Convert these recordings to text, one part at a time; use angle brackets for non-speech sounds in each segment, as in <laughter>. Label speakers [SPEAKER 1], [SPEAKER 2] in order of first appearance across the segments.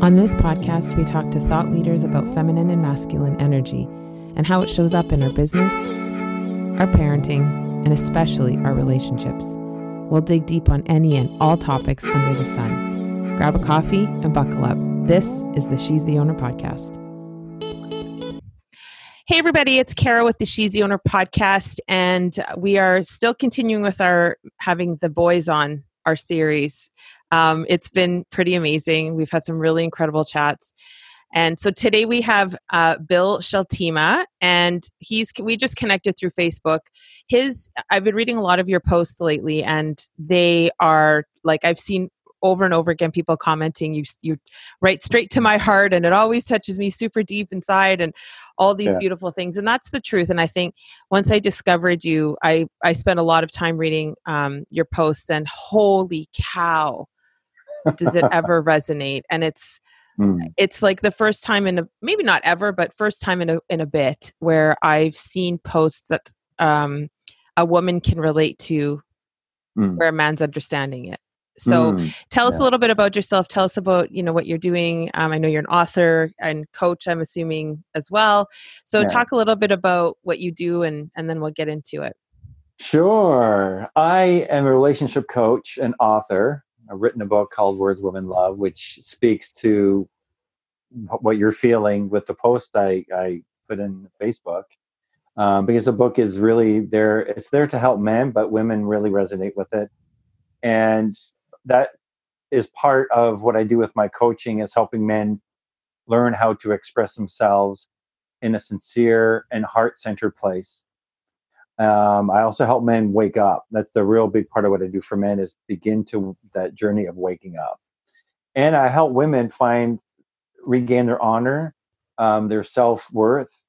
[SPEAKER 1] On this podcast, we talk to thought leaders about feminine and masculine energy and how it shows up in our business, our parenting, and especially our relationships. We'll dig deep on any and all topics under the sun. Grab a coffee and buckle up. This is the She's the Owner podcast. Hey, everybody, it's Kara with the She's the Owner podcast, and we are still continuing with our having the boys on our series. Um, it's been pretty amazing. We've had some really incredible chats. And so today we have uh, Bill Scheltema, and he's we just connected through Facebook. His I've been reading a lot of your posts lately, and they are like I've seen over and over again people commenting you you write straight to my heart and it always touches me super deep inside and all these yeah. beautiful things and that's the truth and i think once i discovered you i i spent a lot of time reading um, your posts and holy cow does it ever resonate and it's mm. it's like the first time in a maybe not ever but first time in a in a bit where i've seen posts that um, a woman can relate to mm. where a man's understanding it so mm, tell us yeah. a little bit about yourself. Tell us about you know what you're doing. Um, I know you're an author and coach. I'm assuming as well. So yeah. talk a little bit about what you do, and and then we'll get into it.
[SPEAKER 2] Sure. I am a relationship coach and author. I've written a book called Words Women Love, which speaks to what you're feeling with the post I, I put in Facebook. Um, because the book is really there, it's there to help men, but women really resonate with it. And that is part of what I do with my coaching is helping men learn how to express themselves in a sincere and heart-centered place. Um, I also help men wake up. That's the real big part of what I do for men is begin to that journey of waking up. And I help women find regain their honor, um, their self worth,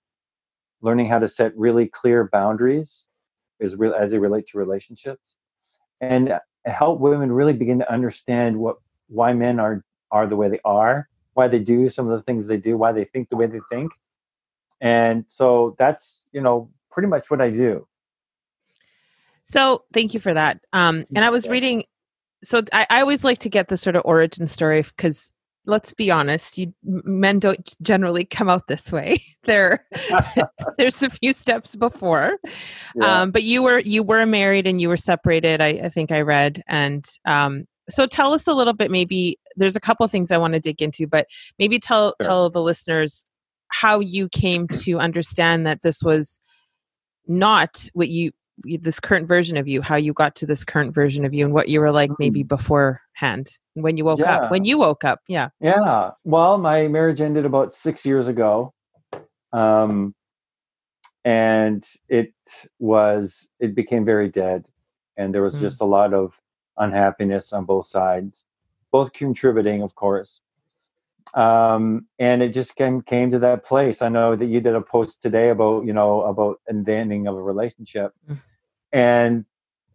[SPEAKER 2] learning how to set really clear boundaries as, they relate to relationships, and help women really begin to understand what why men are are the way they are, why they do some of the things they do, why they think the way they think. And so that's, you know, pretty much what I do.
[SPEAKER 1] So thank you for that. Um, and I was reading, so I, I always like to get the sort of origin story because let's be honest, you men don't generally come out this way. <laughs> there, <laughs> <laughs> there's a few steps before. Yeah. Um, but you were you were married and you were separated. I, I think I read, and um, so tell us a little bit. Maybe there's a couple of things I want to dig into, but maybe tell sure. tell the listeners how you came to understand that this was not what you this current version of you how you got to this current version of you and what you were like maybe mm-hmm. beforehand when you woke yeah. up when you woke up yeah
[SPEAKER 2] yeah well my marriage ended about six years ago um and it was it became very dead and there was mm. just a lot of unhappiness on both sides both contributing of course um, and it just came came to that place. I know that you did a post today about you know about the ending of a relationship, mm. And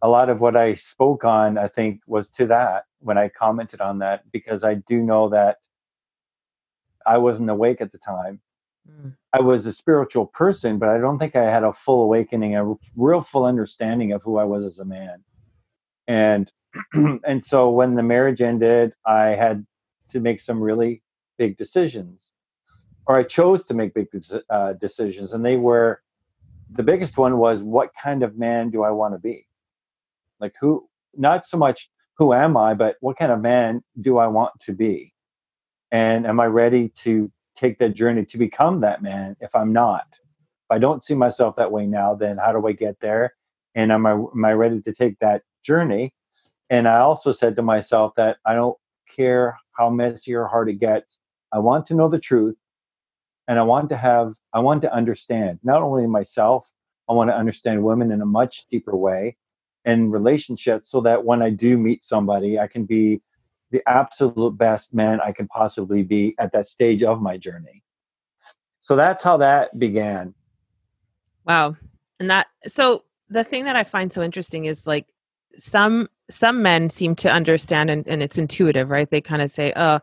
[SPEAKER 2] a lot of what I spoke on, I think, was to that when I commented on that because I do know that I wasn't awake at the time. Mm. I was a spiritual person, but I don't think I had a full awakening, a real full understanding of who I was as a man. And <clears throat> and so when the marriage ended, I had to make some really big decisions, or I chose to make big uh, decisions, and they were the biggest one was what kind of man do I want to be? Like who? Not so much who am I, but what kind of man do I want to be? And am I ready to take that journey to become that man if I'm not? If I don't see myself that way now, then how do I get there? And am I am I ready to take that journey? And I also said to myself that I don't care how messy or hard it gets. I want to know the truth and I want to have, I want to understand not only myself, I want to understand women in a much deeper way and relationships so that when I do meet somebody, I can be the absolute best man I can possibly be at that stage of my journey. So that's how that began.
[SPEAKER 1] Wow. And that, so the thing that I find so interesting is like some, some men seem to understand and, and it's intuitive, right? They kind of say, oh,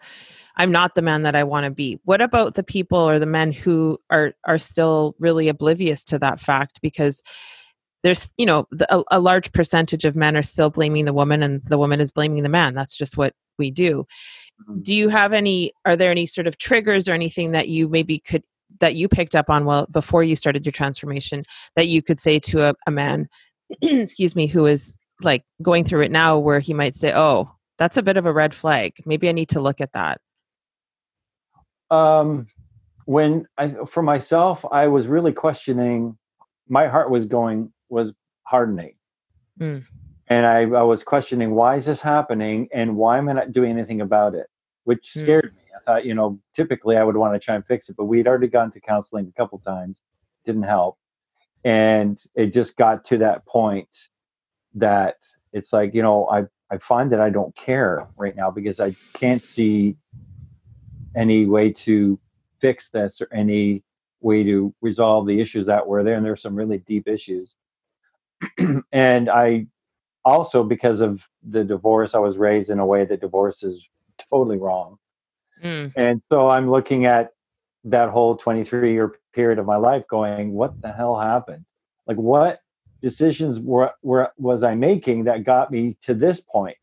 [SPEAKER 1] I'm not the man that I want to be. What about the people or the men who are are still really oblivious to that fact? Because there's you know the, a, a, large percentage of men are still blaming the woman and the woman is blaming the man. That's just what we do. Mm-hmm. do you have any are there any sort of triggers or anything that you maybe could that you picked up on well before you started your transformation that you could say to a, a man <clears throat> excuse me who is like going through it now where he might say oh that's a bit of a red flag. Maybe i need to look at that
[SPEAKER 2] um when i for myself i was really questioning my heart was going was hardening mm. and I, I was questioning why is this happening and why am i not doing anything about it which hmm. scared mm. me i thought you know typically i would want to try and fix it but we'd already gone to counseling a couple times didn't help and it just got to that point that it's like you know i i find that i don't care right now because i can't see any way to fix this or any way to resolve the issues that were there and there's some really deep issues. <clears throat> And i also because of the divorce i was raised in a way that divorce is totally wrong. Mm. and so i'm looking at that whole 23 year period of my life going what the hell happened? Like what decisions were, were was i making that got me to this point?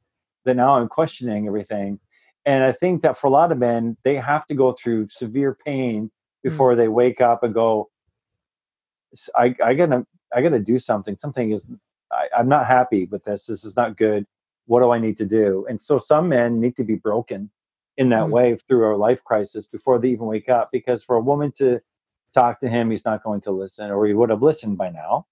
[SPEAKER 2] That now i'm questioning everything and i think that for a lot of men they have to go through severe pain mm. before mm. they wake up and go I, I gotta i gotta do something something is I, i'm not happy with this this is not good what do i need to do and so some men need to be broken in that mm. way through a life crisis before they even wake up. Because for a woman to talk to him, he's not going to listen, or he would have listened by now.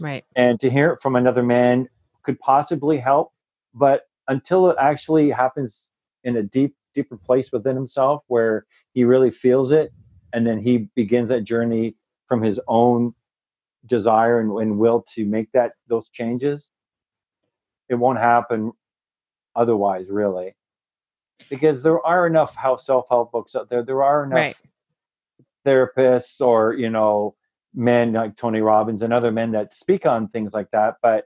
[SPEAKER 1] Right.
[SPEAKER 2] And to hear it from another man could possibly help, but until it actually happens in a deep, deeper place within himself where he really feels it, and then he begins that journey from his own desire and, and will to make that those changes, it won't happen otherwise, really. Because there are enough self-help books out there. There are enough right. therapists or you know men like tony robbins and other men that speak on things like that but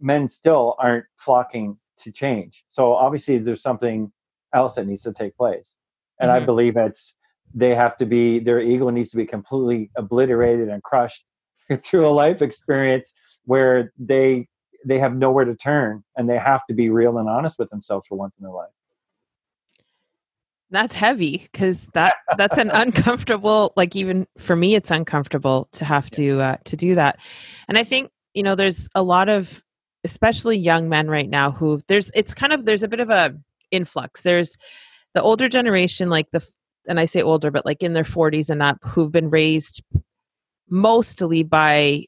[SPEAKER 2] men still aren't flocking to change. So obviously there's something else that needs to take place. And mm-hmm. i believe it's they have to be their ego needs to be completely obliterated and crushed <laughs> through a life experience where they they have nowhere to turn and they have to be real and honest with themselves for once in their life.
[SPEAKER 1] That's heavy because that that's an uncomfortable like even for me it's uncomfortable to have to uh, to do that. And i think you know there's a lot of especially young men right now who there's it's kind of there's a bit of a influx. There's the older generation like the and i say older but like in their 40s and up who've been raised mostly by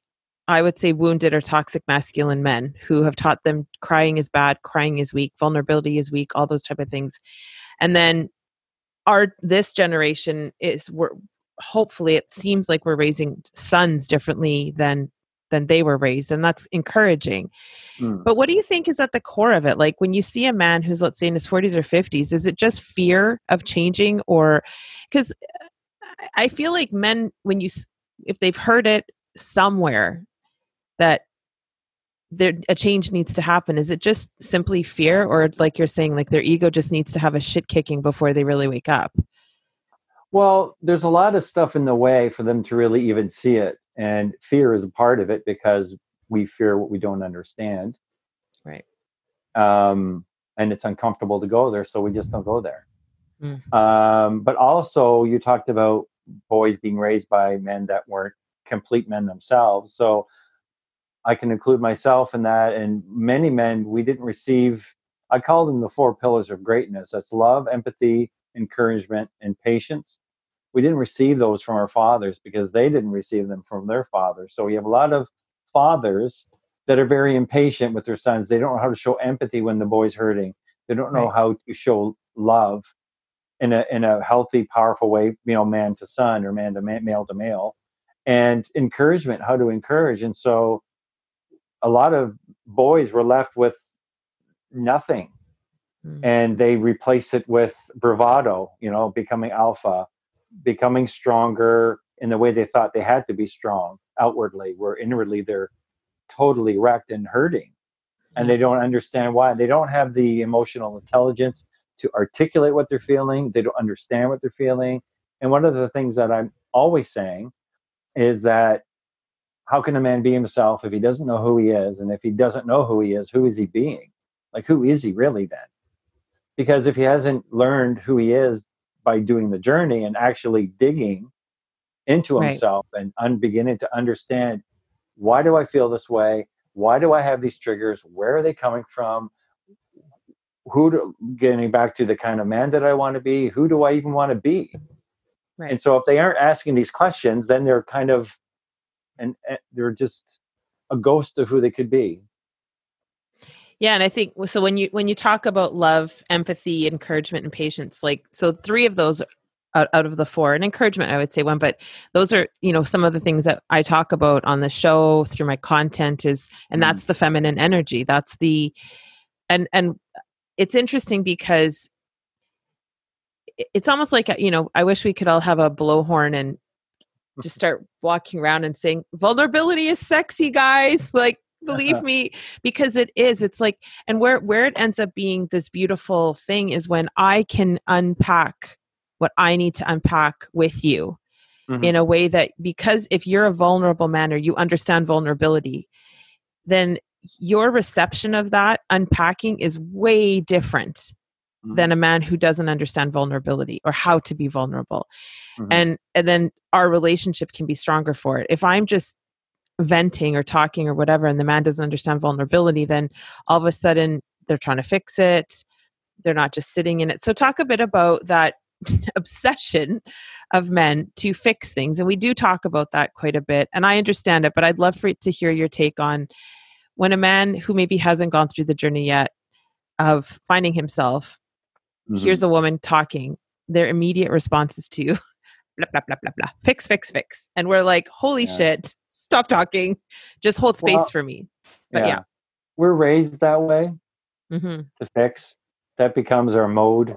[SPEAKER 1] i would say wounded or toxic masculine men who have taught them crying is bad crying is weak vulnerability is weak all those type of things. And then our this generation is we're hopefully it seems like we're raising sons differently than than they were raised and that's encouraging. Mm. but what do you think is at the core of it? Like when you see a man who's let's say in his 40s or 50s is it just fear of changing or because i feel like men when you if they've heard it somewhere that there a change needs to happen is it just simply fear or like you're saying like their ego just needs to have a shit kicking before they really wake up?
[SPEAKER 2] Well there's a lot of stuff in the way for them to really even see it and fear is a part of it because we fear what we don't understand
[SPEAKER 1] right
[SPEAKER 2] um and it's uncomfortable to go there so we just don't go there mm. um but also you talked about boys being raised by men that weren't complete men themselves so I can include myself in that. And many men, we didn't receive, I call them the four pillars of greatness that's love, empathy, encouragement, and patience. We didn't receive those from our fathers because they didn't receive them from their fathers. So we have a lot of fathers that are very impatient with their sons. They don't know how to show empathy when the boy's hurting. They don't know right. how to show love in a in a healthy, powerful way, you know, man to son or man to man, male to male, and encouragement, how to encourage. And so a lot of boys were left with nothing mm. and they replace it with bravado you know becoming alpha becoming stronger in the way they thought they had to be strong outwardly where inwardly they're totally wrecked and hurting and they don't understand why they don't have the emotional intelligence to articulate what they're feeling they don't understand what they're feeling and one of the things that i'm always saying is that how can a man be himself if he doesn't know who he is? And if he doesn't know who he is, who is he being? Like, who is he really then? because if he hasn't learned who he is by doing the journey and actually digging into
[SPEAKER 1] Right.
[SPEAKER 2] himself and un- beginning to understand why do I feel this way? Why do I have these triggers? Where are they coming from? Who do, getting back to the kind of man that I want to be? Who do I even want to be?
[SPEAKER 1] Right.
[SPEAKER 2] And so if they aren't asking these questions, then they're kind of and, and eh, they're just a ghost of who they could be.
[SPEAKER 1] Yeah, and I think so when you when you talk about love, empathy, encouragement, and patience, like so three of those out, out of the four, and encouragement I would say one, but those are you know some of the things that I talk about on the show through my content is, and
[SPEAKER 2] Mhm.
[SPEAKER 1] that's the feminine energy. That's the, and and it's interesting because it's almost like you know I wish we could all have a blowhorn and just start walking around and saying vulnerability is sexy, guys. <laughs> Like believe me because it is it's like and where where it ends up being this beautiful thing is when i can unpack what i need to unpack with you
[SPEAKER 2] Mhm.
[SPEAKER 1] in a way that because if you're a vulnerable man or you understand vulnerability then your reception of that unpacking is way different
[SPEAKER 2] Mhm.
[SPEAKER 1] than a man who doesn't understand vulnerability or how to be vulnerable
[SPEAKER 2] Mhm.
[SPEAKER 1] and and then our relationship can be stronger for it if i'm just venting or talking or whatever and the man doesn't understand vulnerability then all of a sudden they're trying to fix it they're not just sitting in it so talk a bit about that <laughs> obsession of men to fix things and we do talk about that quite a bit and i understand it but i'd love for it to hear your take on when a man who maybe hasn't gone through the journey yet of finding himself
[SPEAKER 2] Mhm.
[SPEAKER 1] here's a woman talking their immediate response is to <laughs> blah blah blah blah blah fix fix fix and we're like holy
[SPEAKER 2] Yeah.
[SPEAKER 1] shit stop talking just hold space
[SPEAKER 2] Well,
[SPEAKER 1] for me but yeah.
[SPEAKER 2] We're raised that way
[SPEAKER 1] hmm
[SPEAKER 2] to fix. That becomes our mode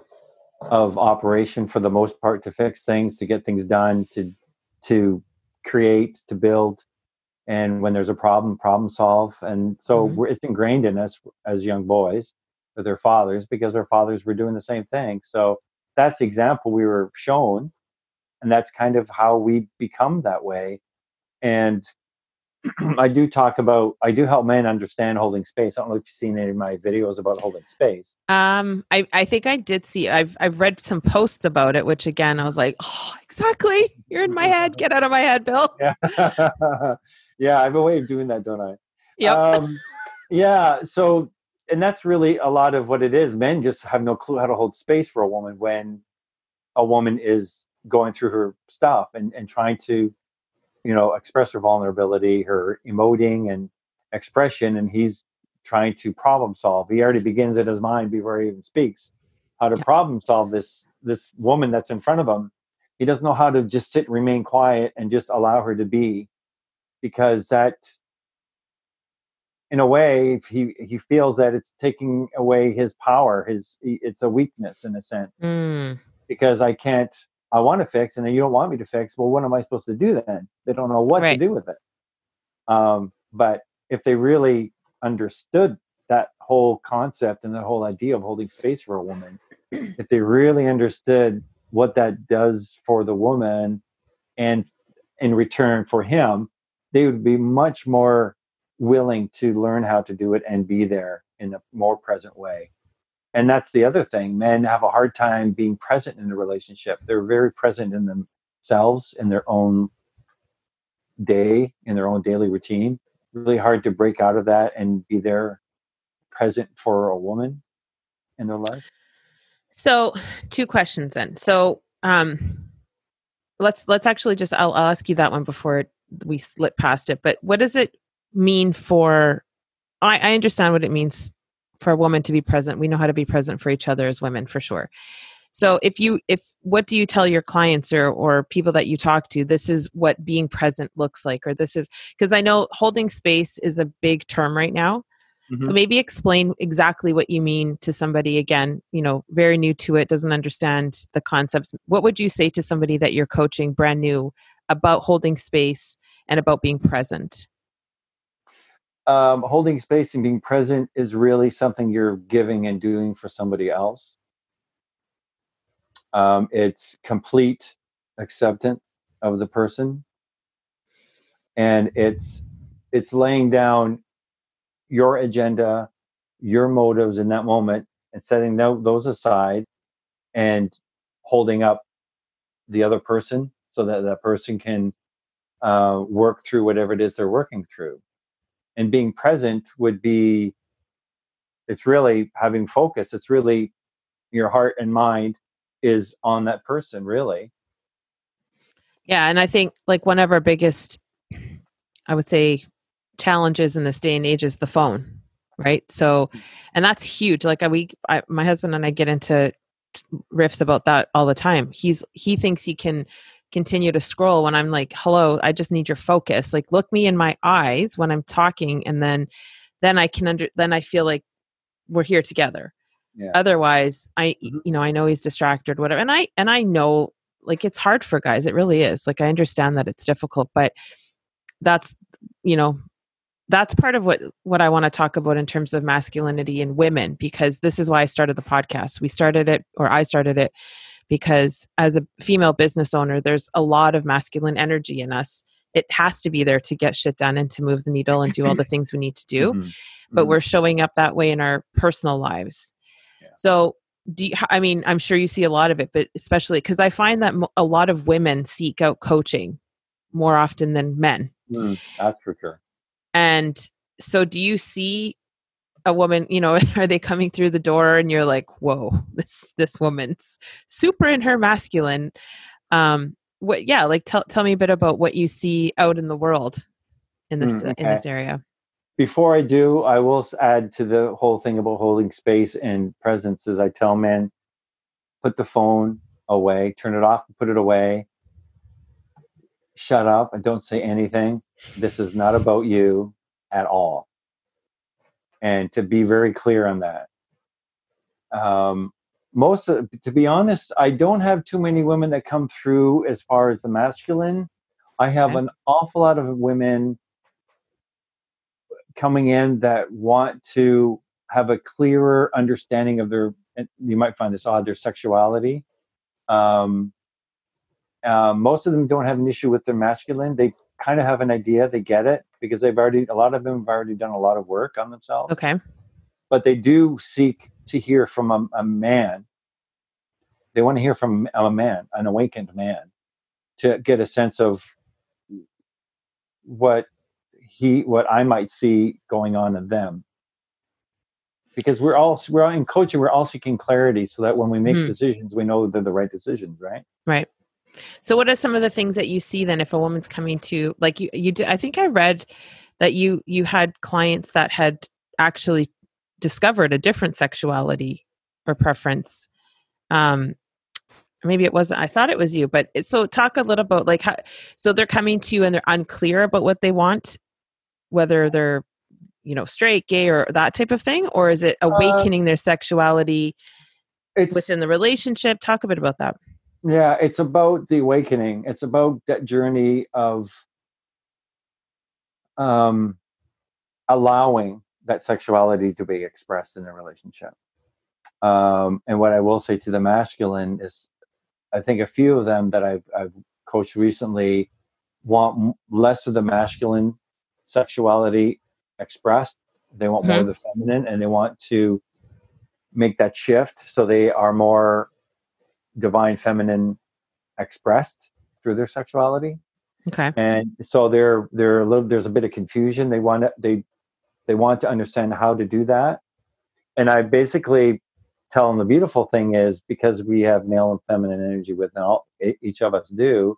[SPEAKER 2] of operation for the most part to fix things, to get things done, to to create, to build. And when there's a problem, problem solve. And so
[SPEAKER 1] Mhm.
[SPEAKER 2] we're, it's ingrained in us as young boys with their fathers because our fathers were doing the same thing. So that's the example we were shown. And that's kind of how we become that way. And <clears throat> I do talk about, I do help men understand holding space. I don't know if you've seen any of my videos about holding space.
[SPEAKER 1] um i i think i did see i've i've read some posts about it which again i was like oh exactly you're in my head get out of my head bill <laughs>
[SPEAKER 2] Yeah. yeah, I have a way of doing that, don't I?
[SPEAKER 1] yep
[SPEAKER 2] Um, yeah. So, and that's really a lot of what it is. Men just have no clue how to hold space for a woman when a woman is going through her stuff and, and trying to, you know, express her vulnerability, her emoting and expression. And he's trying to problem solve. He already begins in his mind before he even speaks how to
[SPEAKER 1] Yeah.
[SPEAKER 2] problem solve this this woman that's in front of him. He doesn't know how to just sit, remain quiet, and just allow her to be, because that, in a way, he he feels that it's taking away his power. His it's a weakness in a sense
[SPEAKER 1] Mm,
[SPEAKER 2] because I can't. I want to fix, and then you don't want me to fix. Well, what am I supposed to do then? They don't know what
[SPEAKER 1] Right.
[SPEAKER 2] to do with it. Um, but if they really understood that whole concept and that whole idea of holding space for a woman, <clears throat> if they really understood what that does for the woman, and in return for him, they would be much more willing to learn how to do it and be there in a more present way. And that's the other thing. Men have a hard time being present in a relationship. They're very present in themselves, in their own day, in their own daily routine. Really hard to break out of that and be there present for a woman in their life.
[SPEAKER 1] so two questions then so um let's let's actually just i'll, I'll ask you that one before we slip past it but what does it mean for I, I understand what it means for a woman to be present we know how to be present for each other as women for sure so if you if what do you tell your clients or or people that you talk to this is what being present looks like or this is because i know holding space is a big term right now so mm-hmm. maybe explain exactly what you mean to somebody again, you know, very new to it, doesn't understand the concepts. What would you say to somebody that you're coaching brand new about holding space and about being present?
[SPEAKER 2] Um, holding space and being present is really something you're giving and doing for somebody else. Um, it's complete acceptance of the person, and it's it's laying down your agenda, your motives in that moment, and setting those aside and holding up the other person so that that person can uh, work through whatever it is they're working through. And being present would be, it's really having focus. It's really your heart and mind is on that person, really.
[SPEAKER 1] Yeah. And I think like one of our biggest, I would say, challenges in this day and age is the phone right so and that's huge like we I, my husband and i get into riffs about that all the time he's he thinks he can continue to scroll when i'm like hello i just need your focus like look me in my eyes when i'm talking and then then i can under then i feel like we're here together yeah. otherwise i mm-hmm. you know i know he's distracted whatever and i and i know like it's hard for guys it really is like i understand that it's difficult but that's you know that's part of what what I want to talk about in terms of masculinity in women because this is why I started the podcast. We started it or I started it because as a female business owner there's a lot of masculine energy in us. It has to be there to get shit done and to move the needle and do all the <clears throat> things we need to do. Mm-hmm. But mm-hmm. we're showing up that way in our personal lives. Yeah. So do you, I mean I'm sure you see a lot of it but especially cuz I find that a lot of women seek out coaching more often than men.
[SPEAKER 2] Mm, that's for sure
[SPEAKER 1] and so do you see a woman, you know, <laughs> are they coming through the door and you're like, whoa, this this woman's super in her masculine. Um what yeah, like tell tell me a bit about what you see out in the world in this mm, okay. in this area.
[SPEAKER 2] Before I do, I will add to the whole thing about holding space and presence as I tell men, put the phone away, turn it off, put it away, shut up and don't say anything. This is not about you at all. And to be very clear on that. Um, most of, to be honest, I don't have too many women that come through as far as the masculine. I have okay. an awful lot of women coming in that want to have a clearer understanding of their you might find this odd their sexuality um, uh, most of them don't have an issue with their masculine. They kind of have an idea, they get it because they've already, a lot of them have already done a lot of work on themselves.
[SPEAKER 1] Okay.
[SPEAKER 2] But they do seek to hear from a, a man. They want to hear from a man, an awakened man, to get a sense of what he, what I might see going on in them because we're all we're all in coaching we're all seeking clarity so that when we make mm. decisions we know they're the right decisions right
[SPEAKER 1] right so, what are some of the things that you see then if a woman's coming to like you? You do, I think I read that you you had clients that had actually discovered a different sexuality or preference. Um, maybe it wasn't. I thought it was you, but so talk a little about like how. So they're coming to you and they're unclear about what they want, whether they're you know straight, gay, or that type of thing, or is it uh awakening uh, their sexuality within the relationship? Talk a bit about that.
[SPEAKER 2] Yeah, it's about the awakening. It's about that journey of um, allowing that sexuality to be expressed in a relationship. Um, and what I will say to the masculine is, I think a few of them that I've, I've coached recently want less of the masculine sexuality expressed. They want mm-hmm. more of the feminine, and they want to make that shift so they are more divine feminine expressed through their sexuality.
[SPEAKER 1] Okay.
[SPEAKER 2] And so they're they're a little there's a bit of confusion. They want to, they they want to understand how to do that. And I basically tell them the beautiful thing is because we have male and feminine energy within all each of us do.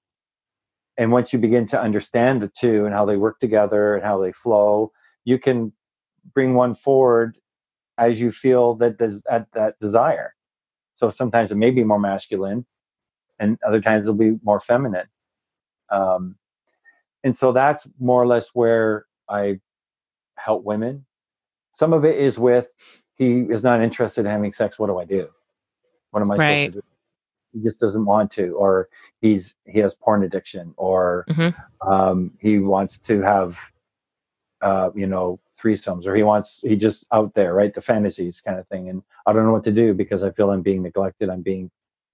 [SPEAKER 2] And once you begin to understand the two and how they work together and how they flow, you can bring one forward as you feel that does at that desire. So sometimes it may be more masculine, and other times it'll be more feminine. Um, and so that's more or less where I help women. Some of it is with he is not interested in having sex. What do I do? What am I right. supposed to do? He just doesn't want to, or he's he has porn addiction, or mm-hmm. um, he wants to have, uh, you know, threesomes or he wants he just out there right the fantasies kind of thing and i don't know what to do because i feel i'm being neglected i'm being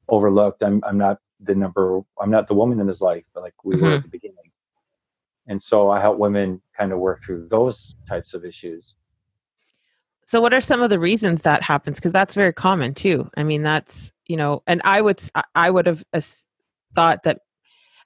[SPEAKER 2] overlooked i'm i'm not the number i'm not the woman in his life like we mm-hmm. were at mm-hmm. the beginning and so i help women kind of work through those types of issues
[SPEAKER 1] So, what are some of the reasons that happens? Because that's very common too. I mean, that's you know, and I would I would have thought that.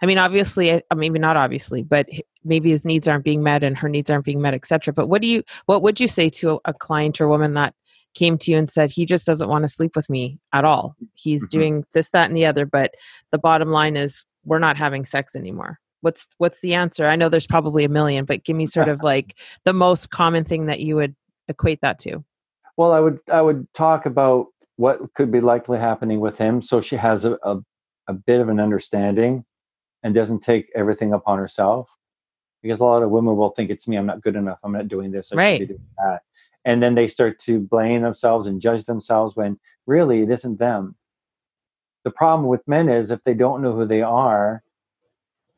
[SPEAKER 1] I mean, obviously, uh, maybe not obviously, but maybe his needs aren't being met and her needs aren't being met, etc. But what do you, what would you say to a client or woman that came to you and said he just doesn't want to sleep with me at all? He's mm-hmm. doing this, that, and the other, but the bottom line is we're not having sex anymore. What's what's the answer? I know there's probably a million, but give me sort of like <laughs> the most common thing that you would equate that to?
[SPEAKER 2] Well, I would I would talk about what could be likely happening with him, so she has a, a, a bit of an understanding and doesn't take everything upon herself. Because a lot of women will think it's me, I'm not good enough, I'm not doing this, I
[SPEAKER 1] right. should be
[SPEAKER 2] doing that. And then they start to blame themselves and judge themselves when really it isn't them. The problem with men is if they don't know who they are,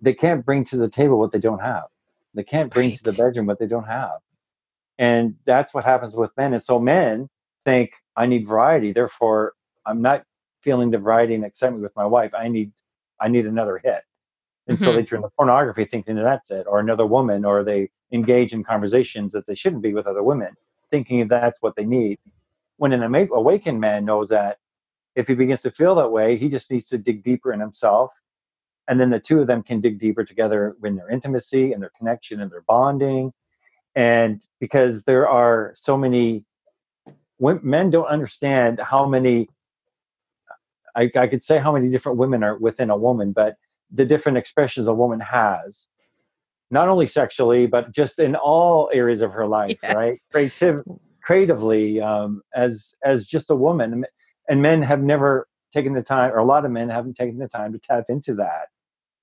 [SPEAKER 2] they can't bring to the table what they don't have. They can't bring right. to the bedroom what they don't have. And that's what happens with men. And so men think, I need variety. Therefore, I'm not feeling the variety and excitement with my wife. I need I need another hit. And mm-hmm. so they turn to pornography thinking that that's it, or another woman, or they engage in conversations that they shouldn't be with other women, thinking that's what they need. When an awakened man knows that if he begins to feel that way, he just needs to dig deeper in himself. And then the two of them can dig deeper together in their intimacy and their connection and their bonding and because there are so many men don't understand how many I, I, could say how many different women are within a woman but the different expressions a woman has not only sexually but just in all areas of her life <laughs> yes. right creative creatively um, as as just a woman and men have never taken the time or a lot of men haven't taken the time to tap into that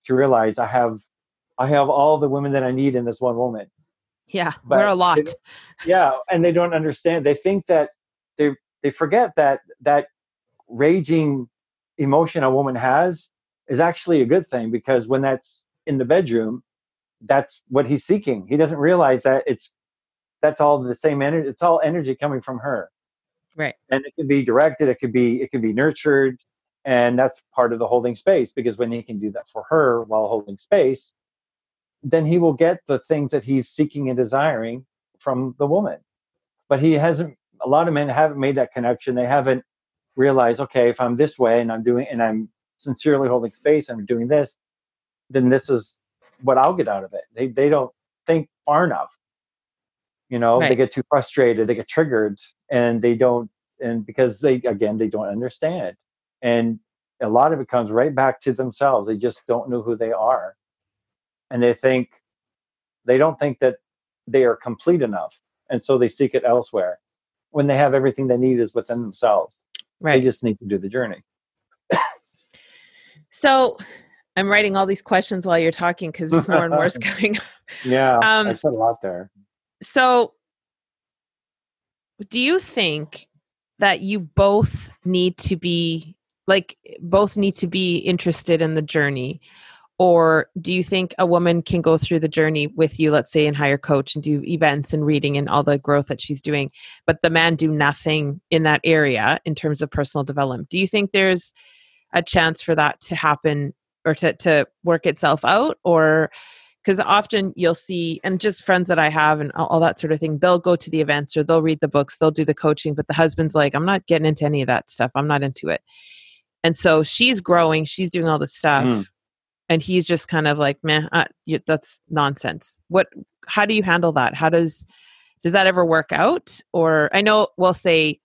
[SPEAKER 2] to realize i have i have all the women that i need in this one woman
[SPEAKER 1] yeah, but we're a lot.
[SPEAKER 2] yeah, and they don't understand. They think that they they forget that that raging emotion a woman has is actually a good thing because when that's in the bedroom, that's what he's seeking. He doesn't realize that it's that's all the same energy. It's all energy coming from her.
[SPEAKER 1] Right.
[SPEAKER 2] And it can be directed. It could be it could be nurtured, and that's part of the holding space because when he can do that for her while holding space, then he will get the things that he's seeking and desiring from the woman. But he hasn't, a lot of men haven't made that connection. They haven't realized, okay, if I'm this way and I'm doing, and I'm sincerely holding space, I'm doing this, then this is what I'll get out of it. They, they don't think far enough. You know, right. they get too frustrated, they get triggered, and they don't, and because they, again, they don't understand. And a lot of it comes right back to themselves. They just don't know who they are and they think they don't think that they are complete enough and so they seek it elsewhere when they have everything they need is within themselves
[SPEAKER 1] right
[SPEAKER 2] they just need to do the journey
[SPEAKER 1] so i'm writing all these questions while you're talking because there's more and more coming <laughs>
[SPEAKER 2] yeah um, i said a lot there.
[SPEAKER 1] so do you think that you both need to be like both need to be interested in the journey? Or do you think a woman can go through the journey with you let's say and hire coach and do events and reading and all the growth that she's doing but the man do nothing in that area in terms of personal development? Do you think there's a chance for that to happen or to, to work itself out or because often you'll see and just friends that i have and all, all, that sort of thing they'll go to the events or they'll read the books they'll do the coaching but the husband's like i'm not getting into any of that stuff. I'm not into it. And so she's growing she's doing all the stuff mm. and he's just kind of like man uh, that's nonsense. What how do you handle that? How does does that ever work out? Or i know we'll say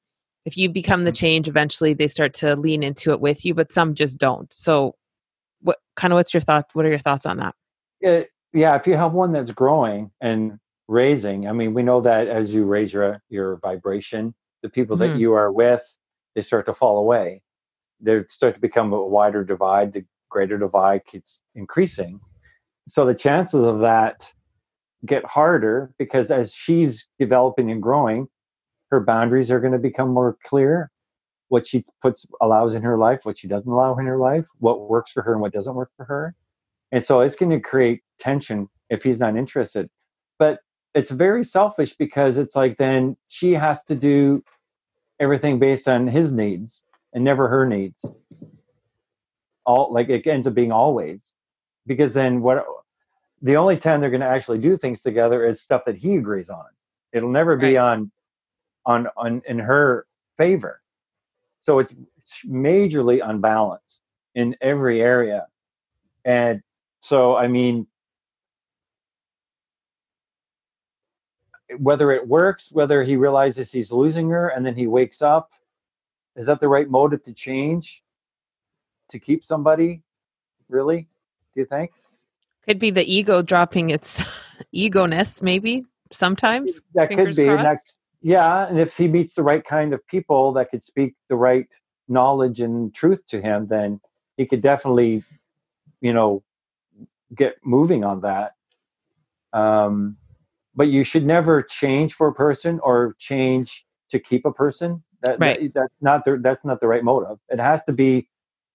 [SPEAKER 1] if you become the change eventually they start to lean into it with you but some just don't so what kind of what's your thought what are your thoughts on that
[SPEAKER 2] it, yeah if you have one that's growing and raising i mean we know that as you raise your your vibration the people mm-hmm. that you are with they start to fall away they start to become a wider divide the greater divide keeps increasing. So the chances of that get harder because as she's developing and growing, her boundaries are going to become more clear. What she puts allows in her life, what she doesn't allow in her life, what works for her and what doesn't work for her. And so it's going to create tension if he's not interested. But it's very selfish because it's like then she has to do everything based on his needs and never her needs all like it ends up being always because then what the only time they're going to actually do things together is stuff that he agrees on it'll never be right. on on on in her favor. So it's majorly unbalanced in every area. And so I mean whether it works, whether he realizes he's losing her and then he wakes up, is that the right motive to change? To keep somebody? Really? Do you think?
[SPEAKER 1] Could be the ego dropping its <laughs> ego nest, maybe sometimes.
[SPEAKER 2] That could be. That, yeah, and if he meets the right kind of people that could speak the right knowledge and truth to him, then he could definitely, you know, get moving on that. Um, but you should never change for a person or change to keep a person. That,
[SPEAKER 1] right.
[SPEAKER 2] that that's not the that's not the right motive. It has to be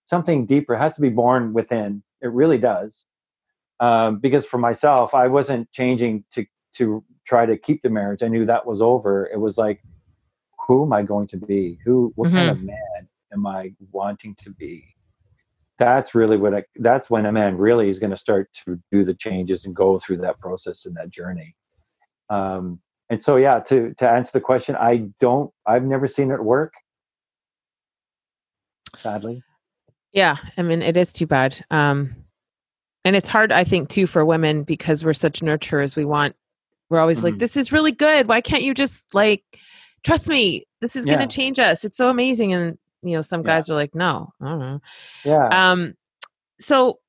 [SPEAKER 2] something deeper. It has to be born within. It really does. Um, because for myself, I wasn't changing to to try to keep the marriage. I knew that was over. It was like, who am I going to be? Who? What mm-hmm. kind of man am I wanting to be? That's really what I. That's when a man really is going to start to do the changes and go through that process and that journey. Um, and so, yeah, to to answer the question, I don't. I've never seen it work. Sadly.
[SPEAKER 1] Yeah, I mean, it is too bad. Um, and it's hard, I think, too, for women because we're such nurturers. We want. We're always mm-hmm. like, "This is really good. Why can't you just like trust me? This is going to change us. It's so amazing." And you know, some guys yeah. are like, "No, I don't know."
[SPEAKER 2] Yeah.
[SPEAKER 1] Um. So,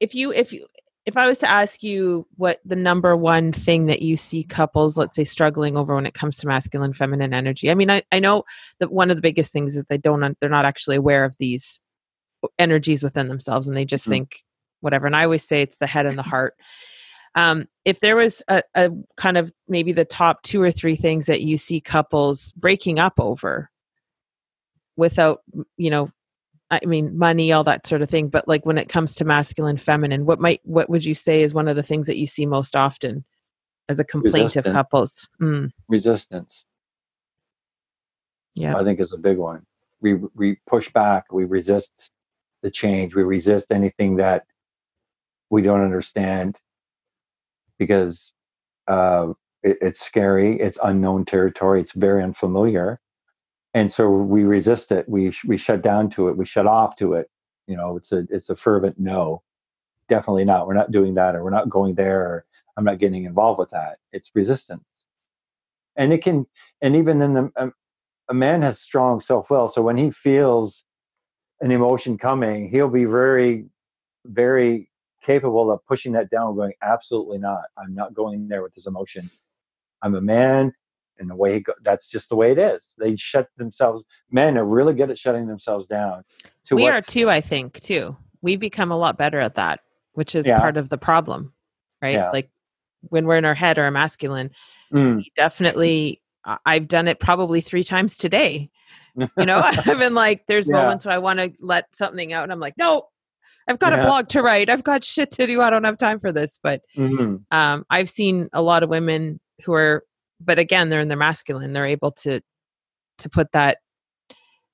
[SPEAKER 1] if you if you if I was to ask you what the number one thing that you see couples, let's say, struggling over when it comes to masculine, feminine energy, I mean, I, I know that one of the biggest things is they don't, they're not actually aware of these energies within themselves and they just mm-hmm. think whatever. And I always say it's the head and the <laughs> heart. Um, if there was a, a kind of maybe the top two or three things that you see couples breaking up over without, you know, I mean, money, all that sort of thing. But like when it comes to masculine, feminine, what might what would you say is one of the things that you see most often as a complaint Resistance. of couples? Mm.
[SPEAKER 2] Resistance.
[SPEAKER 1] Yeah,
[SPEAKER 2] I think is a big one. We we push back. We resist the change. We resist anything that we don't understand because uh, it, it's scary. It's unknown territory. It's very unfamiliar and so we resist it we we shut down to it we shut off to it you know it's a it's a fervent no definitely not we're not doing that or we're not going there or i'm not getting involved with that it's resistance and it can and even in the um, a man has strong self-will so when he feels an emotion coming he'll be very very capable of pushing that down going absolutely not i'm not going there with this emotion i'm a man and the way go, that's just the way it is. They shut themselves. Men are really good at shutting themselves down.
[SPEAKER 1] we are too, I think, too. We've become a lot better at that, which is yeah. part of the problem, right? Yeah. Like when we're in our head or masculine, mm. definitely. I've done it probably three times today. You know, <laughs> I've been like, there's yeah. moments where I want to let something out, and I'm like, no, I've got yeah. a blog to write. I've got shit to do. I don't have time for this. But mm-hmm. um, I've seen a lot of women who are but again they're in their masculine they're able to to put that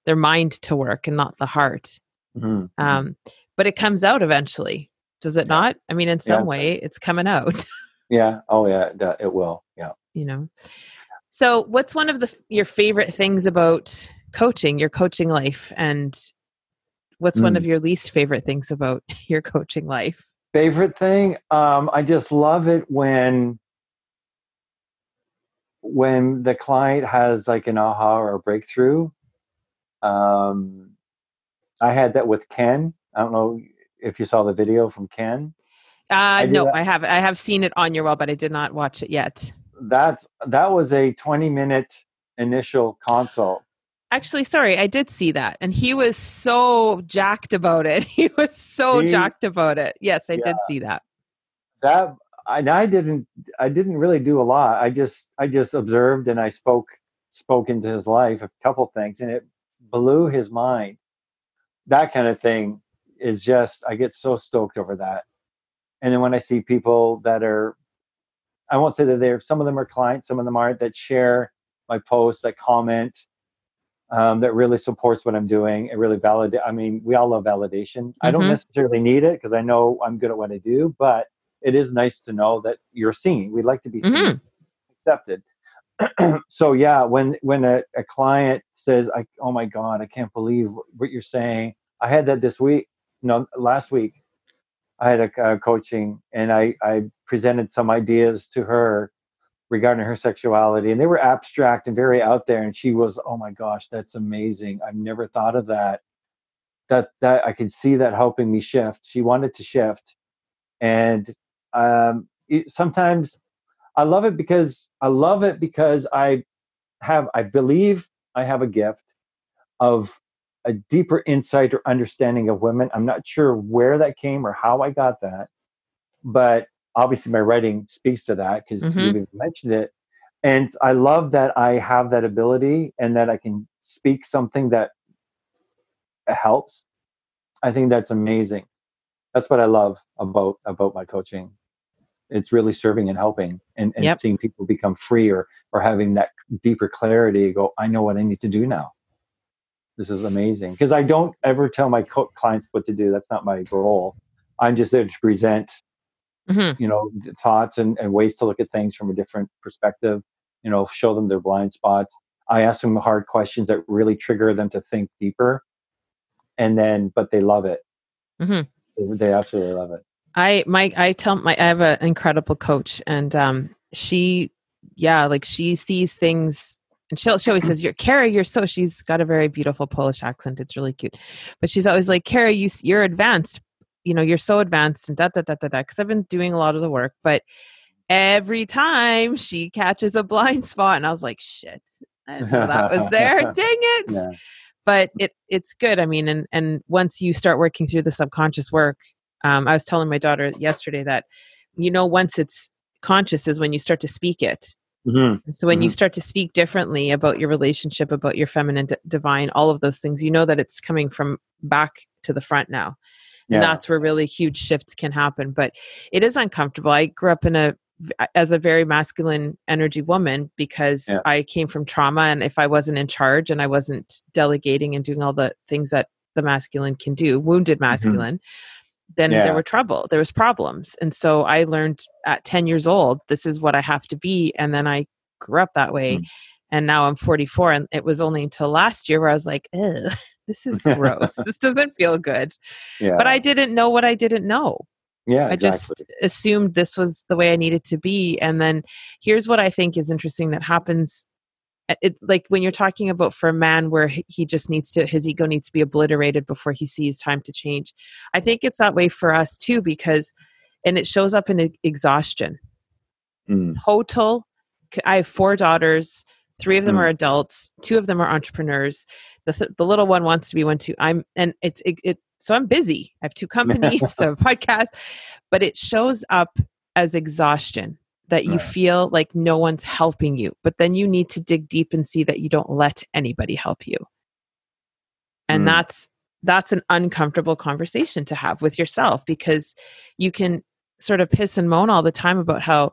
[SPEAKER 1] their mind to work and not the heart mm-hmm. mm-hmm. um but it comes out eventually does it yeah. not i mean in some yeah. way it's coming out <laughs>
[SPEAKER 2] yeah oh yeah it will yeah
[SPEAKER 1] you know so what's one of the your favorite things about coaching your coaching life and what's mm. one of mm. your least favorite things about <laughs> your coaching life
[SPEAKER 2] favorite thing um i just love it when when the client has like an aha or a breakthrough, um, I had that with Ken. I don't know if you saw the video from Ken.
[SPEAKER 1] Uh, no, I haven't. I have seen it on your wall, but I did not watch it yet.
[SPEAKER 2] That that was a twenty minute initial consult.
[SPEAKER 1] Actually, sorry, I did see that, and he was so jacked about it. <laughs> He was so he, jacked about it. Yes, I yeah, did see that.
[SPEAKER 2] That I, I didn't I didn't really do a lot. I just I just observed and I spoke spoke into his life a couple things and it blew his mind. That kind of thing is just I get so stoked over that. And then when I see people that are I won't say that they're some of them are clients, some of them aren't that share my posts, that comment, um, that really supports what I'm doing. It really validate. I mean, we all love validation. Mm-hmm. I don't mm-hmm. necessarily need it because I know I'm good at what I do, but it is nice to know that you're seen. We'd like to be seen, mm-hmm. accepted. <clears throat> so yeah, when when a, a client says, "I oh my god, I can't believe what you're saying," I had that this week. No, last week I had a, a coaching and I I presented some ideas to her regarding her sexuality and they were abstract and very out there and she was oh my gosh that's amazing. I've never thought of that. That that i could see that helping me shift. She wanted to shift and um, it, sometimes I love it because I love it because I have I believe I have a gift of a deeper insight or understanding of women. I'm not sure where that came or how I got that, but obviously my writing speaks to that because mm-hmm. you've mentioned it. And I love that I have that ability and that I can speak something that helps. I think that's amazing. That's what I love about about my coaching it's really serving and helping and, and yep. seeing people become free or, or having that deeper clarity go i know what i need to do now this is amazing because i don't ever tell my co- clients what to do that's not my role i'm just there to present mm-hmm. you know thoughts and, and ways to look at things from a different perspective you know show them their blind spots i ask them hard questions that really trigger them to think deeper and then but they love it mm-hmm. they, absolutely love it
[SPEAKER 1] I my I tell my I have an incredible coach and um she yeah like she sees things and she she always <clears throat> says you're Carrie you're so she's got a very beautiful Polish accent it's really cute but she's always like Carrie you you're advanced you know you're so advanced and da da da da da because I've been doing a lot of the work but every time she catches a blind <laughs> spot and I was like shit I didn't know that was there <laughs> dang it yeah. but it it's good I mean and and once you start working through the subconscious work um, I was telling my daughter yesterday that, you know, once it's conscious is when you start to speak it. Mm-hmm. So when mm-hmm. you start to speak differently about your relationship, about your feminine, d- divine, all of those things, you know that it's coming from back to the front now. Yeah. And that's where really huge shifts can happen. But it is uncomfortable. I grew up in a as a very masculine energy woman because yeah. I came from trauma and if I wasn't in charge and I wasn't delegating and doing all the things that the masculine can do, wounded mm-hmm. masculine, mm-hmm then yeah. there were trouble there was problems and so i learned at 10 years old this is what i have to be and then i grew up that way mm. and now i'm 44 and it was only until last year where i was like this is gross. This <laughs> doesn't feel good. Yeah. but i didn't know what i didn't know.
[SPEAKER 2] Yeah
[SPEAKER 1] i just assumed this was the way i needed to be and then here's what i think is interesting that happens it, like when you're talking about for a man where he just needs to his ego needs to be obliterated before he sees time to change i think it's that way for us too because and it shows up in exhaustion. Mm. total i have four daughters three of them mm. are adults two of them are entrepreneurs the, th- the little one wants to be one too i'm and it's it, it so i'm busy i have two companies <laughs> so <laughs> a podcast but it shows up as exhaustion that you right. feel like no one's helping you, but then you need to dig deep and see that you don't let anybody help you. And mm. that's that's an uncomfortable conversation to have with yourself because you can sort of piss and moan all the time about how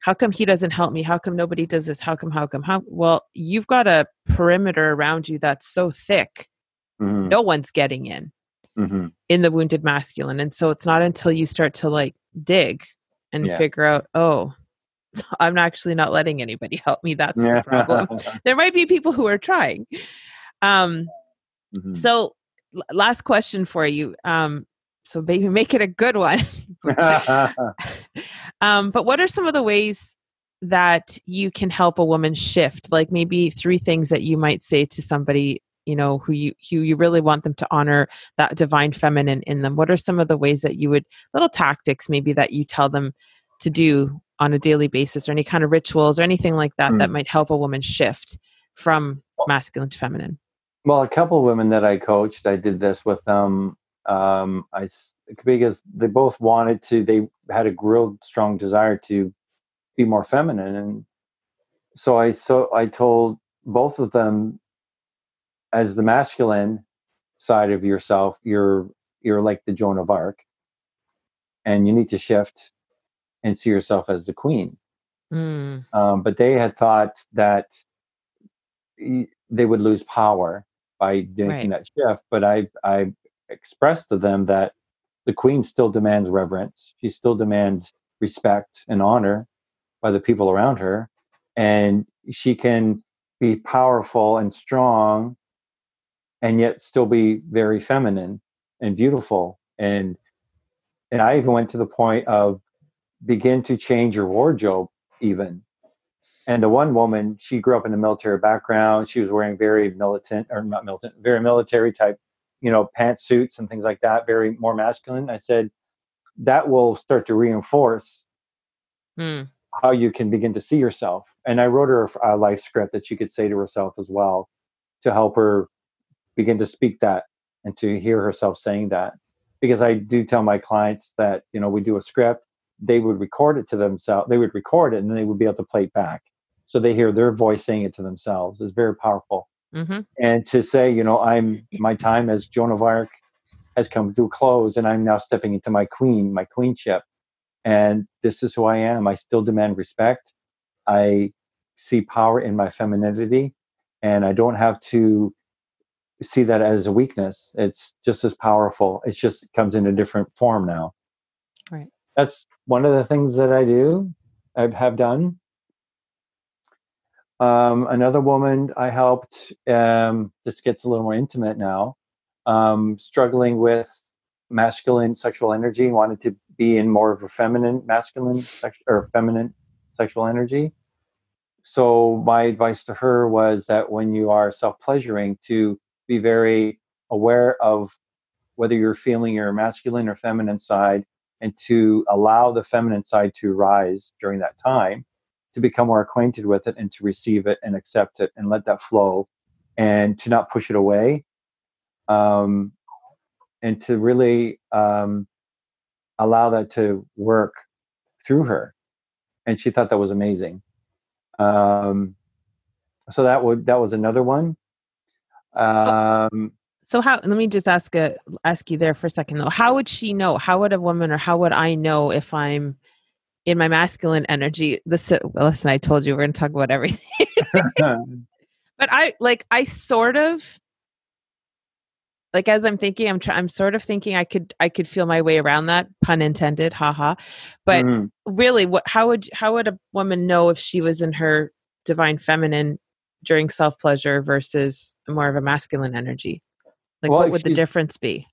[SPEAKER 1] how come he doesn't help me how come nobody does this how come how come how well you've got a perimeter around you that's so thick mm-hmm. no one's getting in mm-hmm. in the wounded masculine and so it's not until you start to like dig and yeah. figure out oh <laughs> I'm actually not letting anybody <laughs> help me. That's the problem. <laughs> there might be people who are trying. Um, mm-hmm. So, last question for you. Um, so maybe make it a good one. <laughs> um, but what are some of the ways that you can help a woman shift? Like maybe three things that you might say to somebody you know who you who you really want them to honor that divine feminine in them what are some of the ways that you would little tactics maybe that you tell them to do on a daily basis or any kind of rituals or anything like that mm. that might help a woman shift from masculine to feminine
[SPEAKER 2] well a couple of women that i coached i did this with them um, i because they both wanted to they had a real strong desire to be more feminine and so i so i told both of them as the masculine side of yourself you're you're like the joan of arc and you need to shift and see yourself as the queen. Mm. Um, but they had thought that they would lose power by doing right. that shift. But I, I expressed to them that the queen still demands reverence. She still demands respect and honor by the people around her. And she can be powerful and strong and yet still be very feminine and beautiful and and i even went to the point of begin to change your wardrobe even and the one woman she grew up in a military background she was wearing very militant or not militant very military type you know pantsuits and things like that very more masculine i said that will start to reinforce
[SPEAKER 1] Mm.
[SPEAKER 2] how you can begin to see yourself. And I wrote her a life script that she could say to herself as well to help her begin to speak that and to hear herself saying that. Because I do tell my clients that, you know, we do a script, they would record it to themselves, they would record it and then they would be able to play it back. So they hear their voice saying it to themselves. It's very powerful.
[SPEAKER 1] Hmm
[SPEAKER 2] And to say, you know, I'm my time as Joan of Arc has come to a close and I'm now stepping into my queen, my queenship and this is who I am. I still demand respect. I see power in my femininity, and I don't have to see that as a weakness. It's just as powerful. It just comes in a different form now.
[SPEAKER 1] Right.
[SPEAKER 2] That's one of the things that I do. I have done. Um, another woman I helped. Um, this gets a little more intimate now. Um, struggling with masculine sexual energy, wanted to be in more of a feminine, masculine sex- or feminine sexual energy. So my advice to her was that when you are self-pleasuring, to be very aware of whether you're feeling your masculine or feminine side, and to allow the feminine side to rise during that time, to become more acquainted with it and to receive it and accept it and let that flow, and to not push it away. Um, and to really um, allow that to work through her and she thought that was amazing um, so that would that was another one um,
[SPEAKER 1] So how? Let me just ask a ask you there for a second though. How would she know? How would a woman, or how would I know if I'm in my masculine energy? Listen, listen. I told you we're going to talk about everything, <laughs> but I like. I sort of like as I'm thinking. I'm try, I'm sort of thinking I could I could feel my way around that pun intended. Haha. But
[SPEAKER 2] mhm.
[SPEAKER 1] really, what? How would how would a woman know if she was in her divine feminine during self pleasure versus more of a masculine energy? Like,
[SPEAKER 2] Well,
[SPEAKER 1] what would the difference be?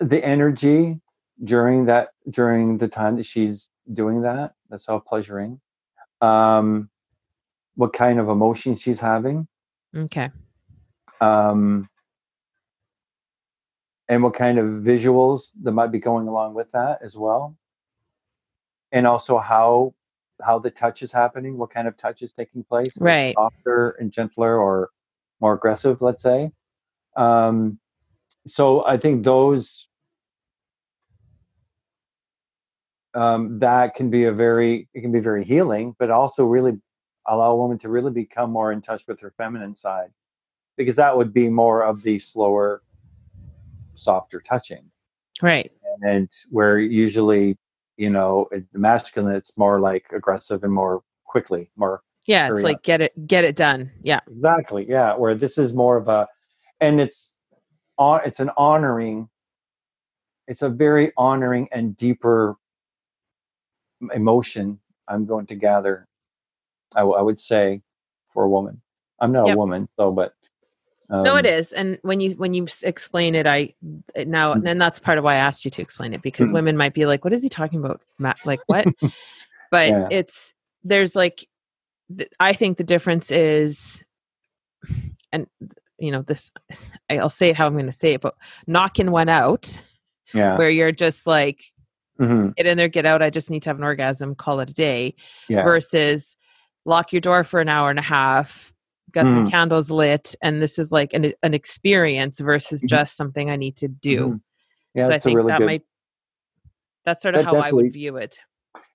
[SPEAKER 2] the energy during that during the time that she's doing that the self-pleasuring um, what kind of emotion she's having
[SPEAKER 1] Okay.
[SPEAKER 2] um, and what kind of visuals that might be going along with that as well and also how how the touch is happening what kind of touch is taking place
[SPEAKER 1] Right.
[SPEAKER 2] softer and gentler or more aggressive let's say um, so i think those um, that can be a very it can be very healing but also really allow a woman to really become more in touch with her feminine side because that would be more of the slower softer touching
[SPEAKER 1] Right.
[SPEAKER 2] and where usually you know the masculine it's more like aggressive and more quickly more
[SPEAKER 1] Yeah, it's like get it get it done. Yeah.
[SPEAKER 2] exactly yeah where this is more of a and it's it's an honoring it's a very honoring and deeper emotion i'm going to gather i, w- I would say for a woman i'm not
[SPEAKER 1] Yep.
[SPEAKER 2] a woman though but um,
[SPEAKER 1] no, it is. And when you when you explain it, I now
[SPEAKER 2] Mm.
[SPEAKER 1] and that's part of why I asked you to explain it because
[SPEAKER 2] Mm.
[SPEAKER 1] women might be like, "What is he talking about?" Like what? <laughs> but
[SPEAKER 2] Yeah.
[SPEAKER 1] it's there's like I think the difference is, and you know this <laughs> I'll say it how I'm going to say it, but knocking one out
[SPEAKER 2] yeah
[SPEAKER 1] where you're just like
[SPEAKER 2] mhm,
[SPEAKER 1] get in there, get out. I just need to have an orgasm, call it a day.
[SPEAKER 2] yeah
[SPEAKER 1] versus lock your door for an hour and a half got some
[SPEAKER 2] Mhm.
[SPEAKER 1] candles lit and this is like an, an experience versus
[SPEAKER 2] Mhm.
[SPEAKER 1] just something i need to do
[SPEAKER 2] mhm. yeah
[SPEAKER 1] so i think
[SPEAKER 2] really
[SPEAKER 1] that
[SPEAKER 2] good
[SPEAKER 1] might that's sort of
[SPEAKER 2] That
[SPEAKER 1] how i would view it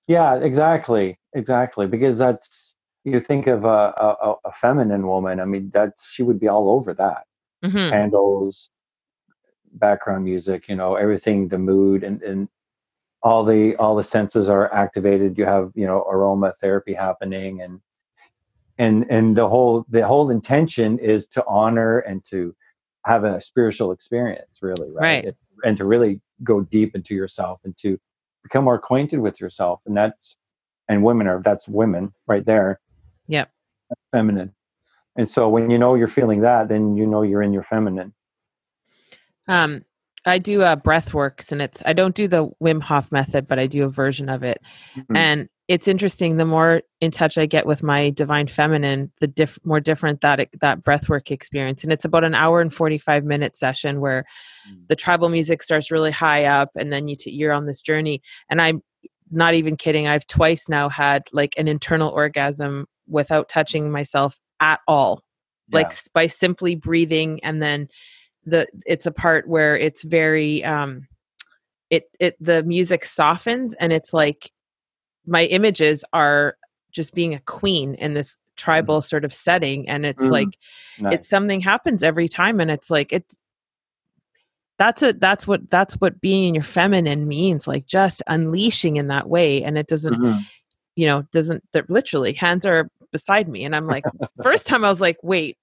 [SPEAKER 2] Yeah, exactly, exactly. Because that's you think of a, a, a feminine woman. I mean, that's she would be all over that.
[SPEAKER 1] Mhm.
[SPEAKER 2] Candles, background music, you know, everything, the mood, and and all the all the senses are activated. You have you know aromatherapy happening, and and and the whole the whole intention is to honor and to have a spiritual experience, really, right?
[SPEAKER 1] Right.
[SPEAKER 2] And to really go deep into yourself and to become more acquainted with yourself, and that's and women are that's women right there.
[SPEAKER 1] Yep.
[SPEAKER 2] Feminine. And so when you know you're feeling that, then you know you're in your feminine.
[SPEAKER 1] Um, I do uh, breath works, and it's I don't do the Wim Hof method, but I do a version of it. Mm-hmm. And it's interesting. The more in touch I get with my divine feminine, the diff- more different that that breath work experience. And it's about an hour and forty five minute session where mm. the tribal music starts really high up, and then you t- you're on this journey. And I'm not even kidding. I've twice now had like an internal orgasm without touching myself at all, yeah. like by simply breathing and then the it's a part where it's very um it it the music softens and it's like my images are just being a queen in this tribal mm-hmm. sort of setting and it's mm-hmm. like nice. it's something happens every time and it's like it's that's a that's what that's what being in your feminine means like just unleashing in that way and it doesn't mm-hmm. you know doesn't that literally hands are beside me and i'm like first time i was like wait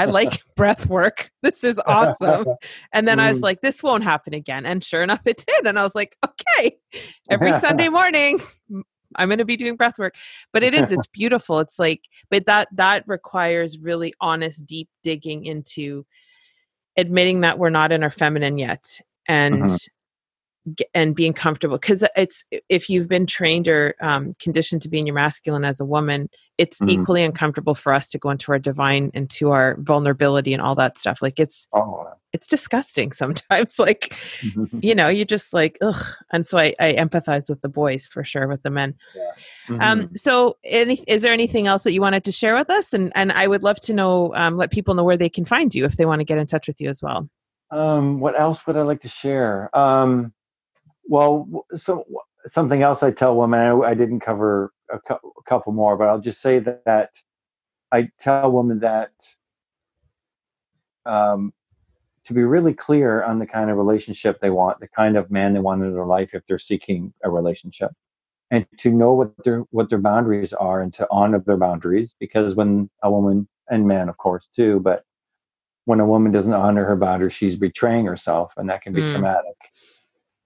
[SPEAKER 1] I <laughs> like breath work. This is awesome. <laughs> And then. I was mm. like, this won't happen again. And sure enough, it did. And I was like, okay, every Sunday <laughs> morning, I'm going to be doing breath work. But it is, it's beautiful. It's like, but that, that requires really honest, deep digging into admitting that we're not in our feminine yet and mm-hmm and being comfortable because it's if you've been trained or um, conditioned to be in your masculine as a woman it's mm-hmm. equally uncomfortable for us to go into our divine into our vulnerability and all that stuff like it's oh. it's disgusting <laughs> sometimes like <laughs> you know you just like ugh and so I, I empathize with the boys for sure with the men yeah. Um, mm-hmm. um so any is there anything else that you wanted to share with us and and i would love to know um, let people know where they can find you if they want to get in touch with you as well
[SPEAKER 2] um what else would i like to share um well, so something else I tell women, I, I didn't cover a, a, couple more, but I'll just say that, that I tell women that um, to be really clear on the kind of relationship they want, the kind of man they want in their life if they're seeking a relationship, and to know what their what their boundaries are and to honor their boundaries. Because when a woman and man, of course, too, but when a woman doesn't honor her boundaries, she's betraying herself, and that can be mm. traumatic.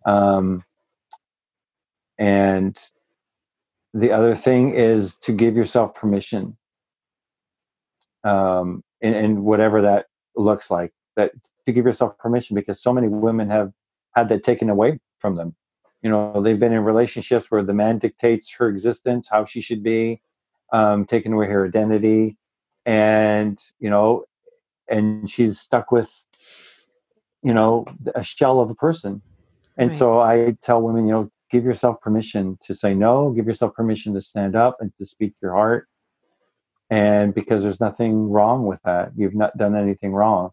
[SPEAKER 2] Um, and the other thing is to give yourself permission um, and, and whatever that looks like that to give yourself permission because so many women have had that taken away from them. You know they've been in relationships where the man dictates her existence how she should be um, away her identity and you know and she's stuck with you know a shell of a person and right. so I tell women, you know, give yourself permission to say no, give yourself permission to stand up and to speak your heart. And because there's nothing wrong with that, you've not done anything wrong.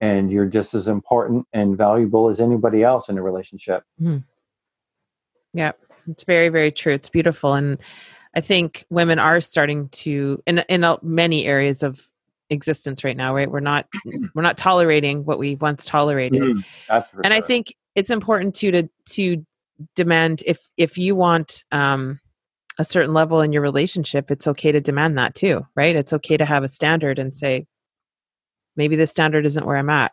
[SPEAKER 2] And you're just as important and valuable as anybody else in a relationship.
[SPEAKER 1] Mm. Yeah, it's very, very true. It's beautiful. And I think women are starting to, in, in many areas of existence right now right we're not we're not tolerating what we once tolerated mm, and i think it's important to to to demand if if you want um a certain level in your relationship it's okay to demand that too right? It's okay to have a standard and say maybe this standard isn't where i'm at.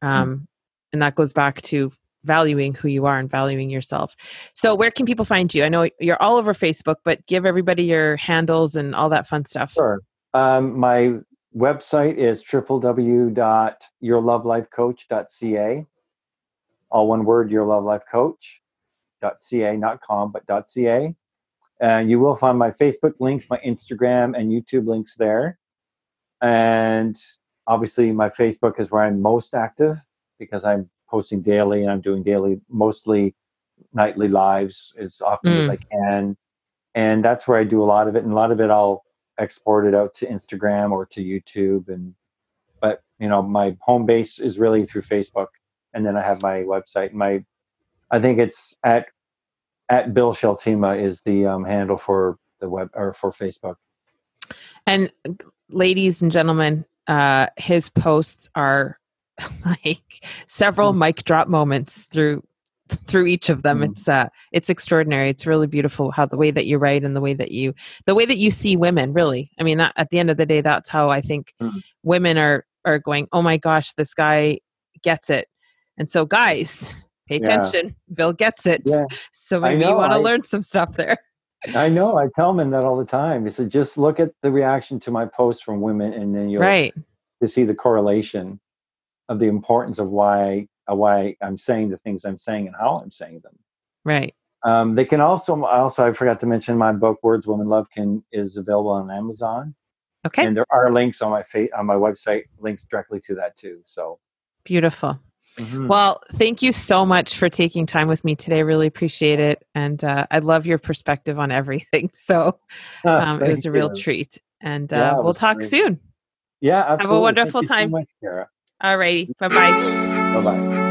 [SPEAKER 1] Hmm. um mm. and that goes back to valuing who you are and valuing yourself. So where can people find you? I know you're all over facebook but give everybody your handles and all that fun stuff.
[SPEAKER 2] Sure. Um, my website is www.yourlovelifecoach.ca all one word, your love life coach. .ca, not com, but .ca. And you will find my Facebook links, my Instagram and YouTube links there. And obviously, my Facebook is where I'm most active because I'm posting daily and I'm doing daily, mostly nightly lives as often mm. as I can. And that's where I do a lot of it. And a lot of it I'll export it out to Instagram or to YouTube. And, but, you know, my home base is really through Facebook and then I have my website. My, I think it's at at Bill Scheltema is the um, handle for the web or for Facebook.
[SPEAKER 1] And ladies and gentlemen, uh, his posts are <laughs> like several mm. mic drop moments through through each of them. Mm. It's uh, it's extraordinary. It's really beautiful how the way that you write and the way that you the way that you see women. Really, I mean, that, at the end of the day, that's how I think mm. women are are going. Oh my gosh, this guy gets it and so, guys, pay attention. Yeah. Bill gets it. Yeah. So maybe you want to learn some stuff there.
[SPEAKER 2] I know. I tell men that all the time. I said, just look at the reaction to my posts from women, and then you'll
[SPEAKER 1] right
[SPEAKER 2] to see the correlation of the importance of why uh, why I'm saying the things I'm saying and how I'm saying them.
[SPEAKER 1] right
[SPEAKER 2] Um, they can also also I forgot to mention my book Words Women Love can is available on Amazon,
[SPEAKER 1] okay
[SPEAKER 2] and there are links on my fa- on my website links directly to that too. So.
[SPEAKER 1] beautiful
[SPEAKER 2] mhm.
[SPEAKER 1] Well, thank you so much for taking time with me today. Really appreciate it. And uh, I love your perspective on everything. <laughs> So um, it was a real
[SPEAKER 2] you.
[SPEAKER 1] treat. And uh,
[SPEAKER 2] Yeah,
[SPEAKER 1] we'll talk
[SPEAKER 2] great.
[SPEAKER 1] soon.
[SPEAKER 2] Yeah, absolutely.
[SPEAKER 1] Have a wonderful
[SPEAKER 2] Thank you so
[SPEAKER 1] time.
[SPEAKER 2] much,
[SPEAKER 1] All righty. Bye bye.
[SPEAKER 2] Bye bye.